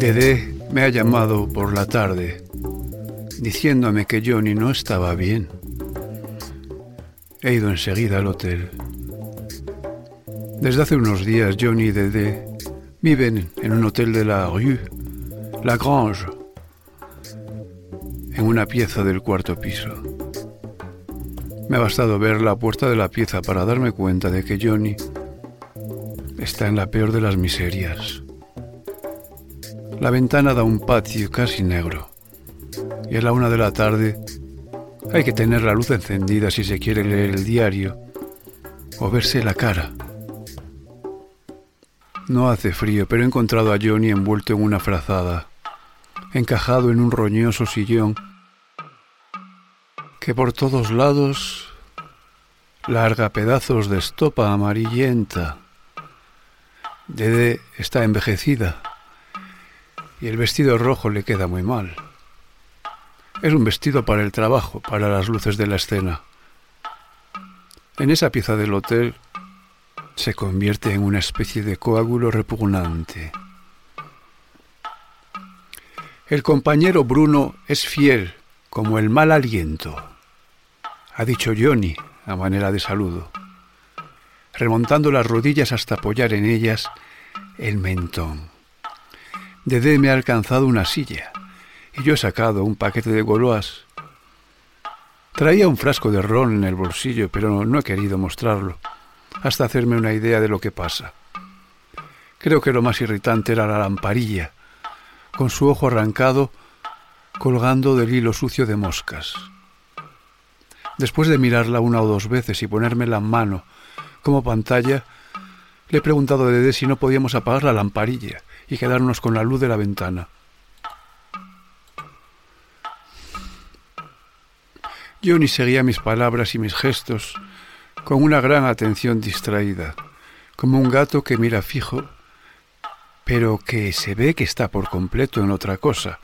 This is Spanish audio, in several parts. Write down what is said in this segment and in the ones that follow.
Dede me ha llamado por la tarde diciéndome que Johnny no estaba bien. He ido enseguida al hotel. Desde hace unos días Johnny y Dede viven en un hotel de la rue La Grange, en una pieza del cuarto piso. Me ha bastado ver la puerta de la pieza para darme cuenta de que Johnny está en la peor de las miserias. La ventana da un patio casi negro. Y a la una de la tarde hay que tener la luz encendida si se quiere leer el diario o verse la cara. No hace frío, pero he encontrado a Johnny envuelto en una frazada, encajado en un roñoso sillón que por todos lados larga pedazos de estopa amarillenta. Dede está envejecida y el vestido rojo le queda muy mal. Es un vestido para el trabajo, para las luces de la escena. En esa pieza del hotel se convierte en una especie de coágulo repugnante. El compañero Bruno es fiel como el mal aliento, ha dicho Johnny a manera de saludo, remontando las rodillas hasta apoyar en ellas el mentón. Dede me ha alcanzado una silla y yo he sacado un paquete de goloas. Traía un frasco de ron en el bolsillo, pero no he querido mostrarlo, hasta hacerme una idea de lo que pasa. Creo que lo más irritante era la lamparilla, con su ojo arrancado colgando del hilo sucio de moscas. Después de mirarla una o dos veces y ponerme la mano como pantalla, le he preguntado a Dede si no podíamos apagar la lamparilla y quedarnos con la luz de la ventana. Johnny seguía mis palabras y mis gestos con una gran atención distraída, como un gato que mira fijo, pero que se ve que está por completo en otra cosa,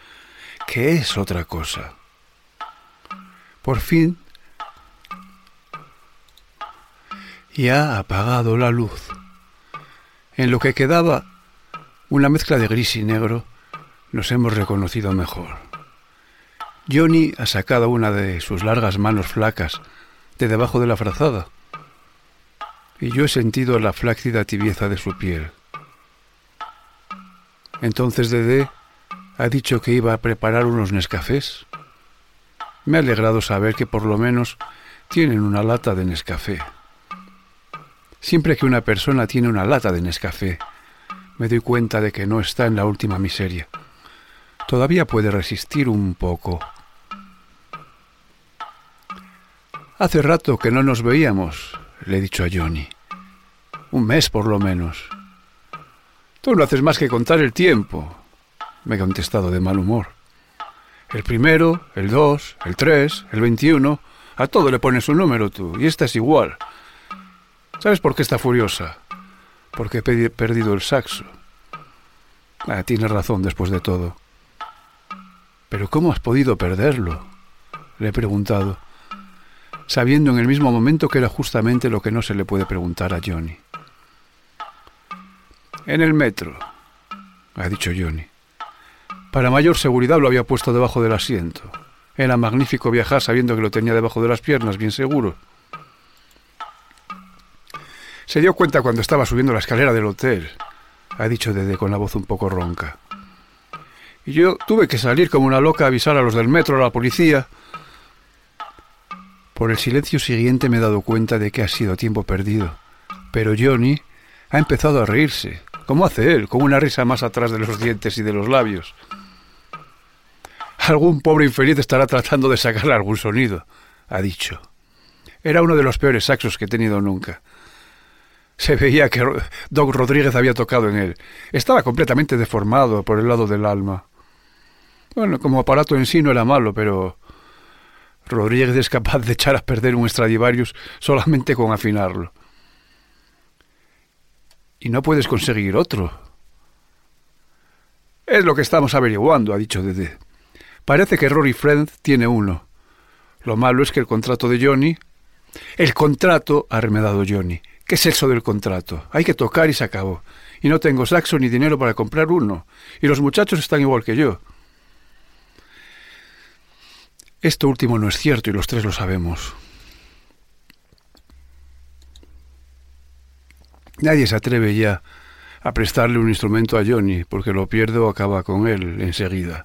que es otra cosa. Por fin, ya ha apagado la luz. En lo que quedaba una mezcla de gris y negro, nos hemos reconocido mejor. Johnny ha sacado una de sus largas manos flacas de debajo de la frazada y yo he sentido la flácida tibieza de su piel. Entonces Dede ha dicho que iba a preparar unos Nescafés. Me ha alegrado saber que por lo menos tienen una lata de Nescafé. Siempre que una persona tiene una lata de Nescafé, me doy cuenta de que no está en la última miseria. Todavía puede resistir un poco. Hace rato que no nos veíamos, le he dicho a Johnny. Un mes por lo menos. Tú no haces más que contar el tiempo, me ha contestado de mal humor. El primero, el dos, el tres, el veintiuno, a todo le pones un número tú, y esta es igual. ¿Sabes por qué está furiosa? Porque he perdido el saxo. Ah, tienes razón después de todo. Pero ¿cómo has podido perderlo? Le he preguntado, sabiendo en el mismo momento que era justamente lo que no se le puede preguntar a Johnny. En el metro, ha dicho Johnny. Para mayor seguridad lo había puesto debajo del asiento. Era magnífico viajar sabiendo que lo tenía debajo de las piernas, bien seguro. Se dio cuenta cuando estaba subiendo la escalera del hotel, ha dicho Dede con la voz un poco ronca. Y yo tuve que salir como una loca a avisar a los del metro, a la policía. Por el silencio siguiente me he dado cuenta de que ha sido tiempo perdido. Pero Johnny ha empezado a reírse, como hace él, con una risa más atrás de los dientes y de los labios. Algún pobre infeliz estará tratando de sacarle algún sonido, ha dicho. Era uno de los peores saxos que he tenido nunca. Se veía que Doc Rodríguez había tocado en él. Estaba completamente deformado por el lado del alma. Bueno, como aparato en sí no era malo, pero Rodríguez es capaz de echar a perder un Stradivarius solamente con afinarlo. Y no puedes conseguir otro. Es lo que estamos averiguando, ha dicho Dede. Parece que Rory Friend tiene uno. Lo malo es que el contrato de Johnny... El contrato, ha remedado Johnny, ¿Qué es eso del contrato? Hay que tocar y se acabó. Y no tengo saxo ni dinero para comprar uno. Y los muchachos están igual que yo. Esto último no es cierto y los tres lo sabemos. Nadie se atreve ya a prestarle un instrumento a Johnny porque lo pierde o acaba con él enseguida.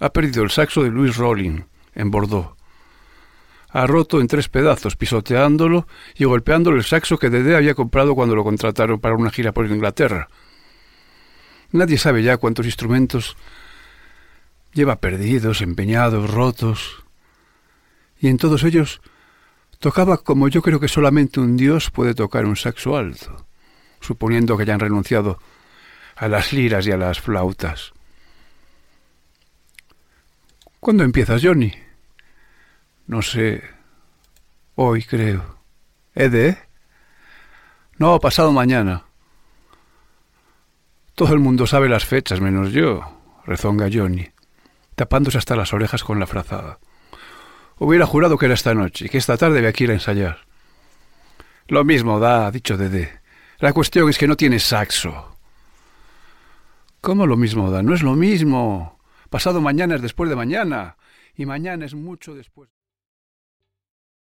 Ha perdido el saxo de Louis Rolling en Bordeaux ha roto en tres pedazos, pisoteándolo y golpeándolo el saxo que Dede había comprado cuando lo contrataron para una gira por Inglaterra. Nadie sabe ya cuántos instrumentos lleva perdidos, empeñados, rotos. Y en todos ellos tocaba como yo creo que solamente un dios puede tocar un saxo alto, suponiendo que hayan renunciado a las liras y a las flautas. ¿Cuándo empiezas, Johnny? No sé. Hoy creo. ¿Ede? No, pasado mañana. Todo el mundo sabe las fechas, menos yo, rezonga Johnny, tapándose hasta las orejas con la frazada. Hubiera jurado que era esta noche y que esta tarde había que ir a ensayar. Lo mismo da, ha dicho Dede. La cuestión es que no tiene saxo. ¿Cómo lo mismo da? No es lo mismo. Pasado mañana es después de mañana. Y mañana es mucho después.